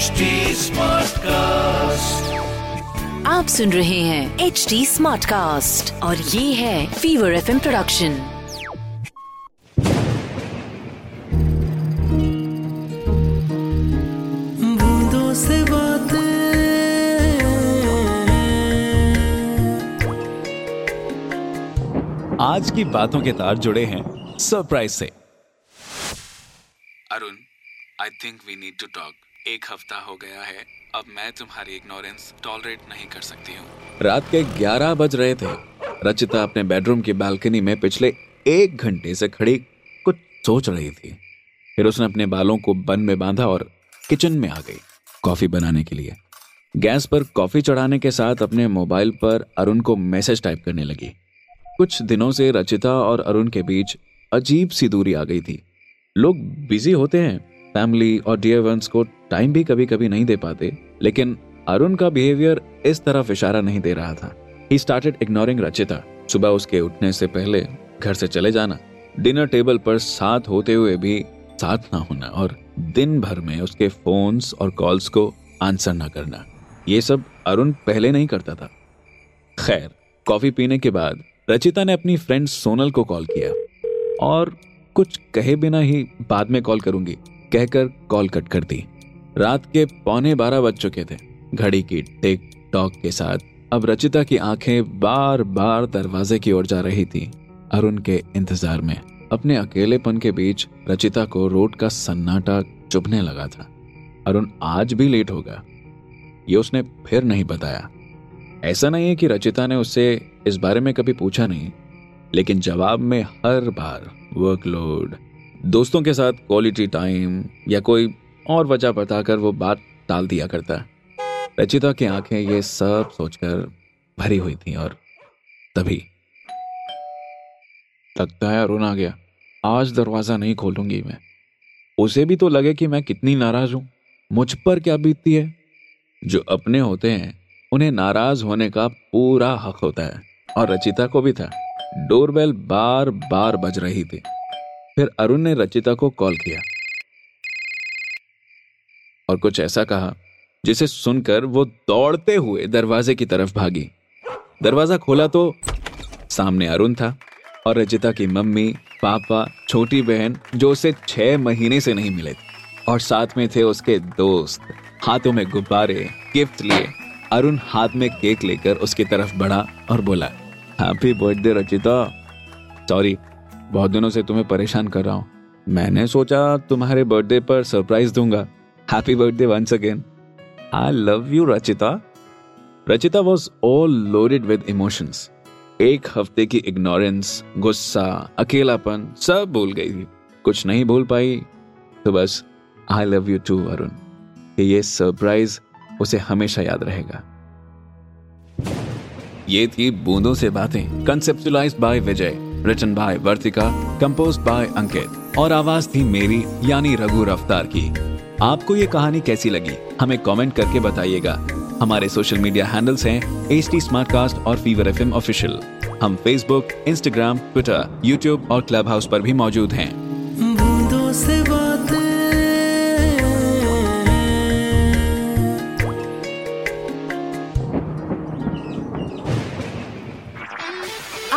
HD Smartcast. आप सुन रहे हैं एच डी स्मार्ट कास्ट और ये है फीवर एफएम प्रोडक्शन बूंदों से बातें आज की बातों के तार जुड़े हैं सरप्राइज़ से। Arun I think we need to talk एक हफ़्ता हो गया है, अब मैं तुम्हारी इग्नोरेंस टॉलरेट नहीं कर सकती हूँ। रात के 11 बज रहे थे। रचिता अपने बेडरूम की बालकनी में पिछले एक घंटे से खड़ी कुछ सोच रही थी। फिर उसने अपने बालों को बन में बांधा और किचन में आ गई कॉफ़ी बनाने के लिए। गैस पर कॉफ़ी चढ़ाने के साथ अपने मोबाइल पर अरुण को मैसेज टाइप करने लगी। कुछ दिनों से रचिता और अरुण के बीच अजीब सी दूरी आ गई थी। लोग बिज़ी होते हैं फैमिली और डियर वंस को टाइम भी कभी कभी नहीं दे पाते, लेकिन अरुण का बिहेवियर इस तरफ़ इशारा नहीं दे रहा था। He started ignoring Rachita. सुबह उसके उठने से पहले घर से चले जाना। डिनर टेबल पर साथ होते हुए भी साथ ना होना और दिन भर में उसके फोन्स और कॉल्स को आंसर ना करना। ये सब अरुण पहले नहीं करता था। खैर कॉफ़ी पीने के बाद रचिता ने अपनी फ्रेंड सोनल को कॉल किया। और कुछ कहे बिना ही बाद में कॉल करूँगी। कहकर कॉल कट कर दी। रात के पौने बारह बज चुके थे। घड़ी की टिक टॉक के साथ अब रचिता की आँखें बार बार दरवाजे की ओर जा रही थी। अरुण के इंतज़ार में अपने अकेलेपन के बीच रचिता को रोड का सन्नाटा चुभने लगा था। अरुण आज भी लेट होगा। ये उसने फिर नहीं बताया। ऐसा नहीं है कि रचिता ने उससे इस बारे में कभी पूछा नहीं, लेकिन जवाब में हर बार वर्कलोड दोस्तों के साथ क्वालिटी टाइम या कोई और वजह बताकर वो बात टाल दिया करता रचिता की आँखें ये सब सोचकर भरी हुई थी और तभी लगता है अरुण आ गया। आज दरवाज़ा नहीं खोलूँगी मैं। उसे भी तो लगे कि मैं कितनी नाराज़ हूँ। मुझ पर क्या बीतती है? जो अपने होते हैं, उन्हें नाराज़ होने का पूरा हक होता है। और रचिता को भी था। डोरबेल बार बार बज रही थी। फिर अरुण ने रचिता को कॉल किया और कुछ ऐसा कहा, जिसे सुनकर वो दौड़ते हुए दरवाजे की तरफ़ भागी। दरवाज़ा खोला तो सामने अरुण था और रचिता की मम्मी, पापा, छोटी बहन, जो उसे छह महीने से नहीं मिले, और साथ में थे उसके दोस्त, हाथों में गुब्बारे, गिफ्ट लिए। अरुण हाथ में केक लेकर उसकी तरफ़ बढ़ा और बोला हैप्पी बर्थडे रचिता। सॉरी बहुत दिनों से तुम्हें परेशान कर रहा हूँ। मैंने सोचा तुम्हारे बर्थडे पर सरप्राइज़ दूँगा। Happy birthday once again I love you Rachita. Rachita was all loaded with emotions एक हफ़्ते की इग्नोरेंस गुस्सा, अकेलापन, सब भूल गई थी। कुछ नहीं भूल पाई। तो बस I love you too Arun. ये सरप्राइज़ उसे हमेशा याद रहेगा। ये थी बूंदों से बातें। Conceptualize by Vijay written by Vartika compose by Ankit और आवाज़ थी मेरी, यानी रघु रफ्तार की। आपको ये कहानी कैसी लगी? हमें कमेंट करके बताइएगा। हमारे सोशल मीडिया हैंडल्स हैं एच टी और फीवर एफएम ऑफिशियल हम फेसबुक इंस्टाग्राम ट्विटर यूट्यूब और क्लब हाउस पर भी मौजूद हैं।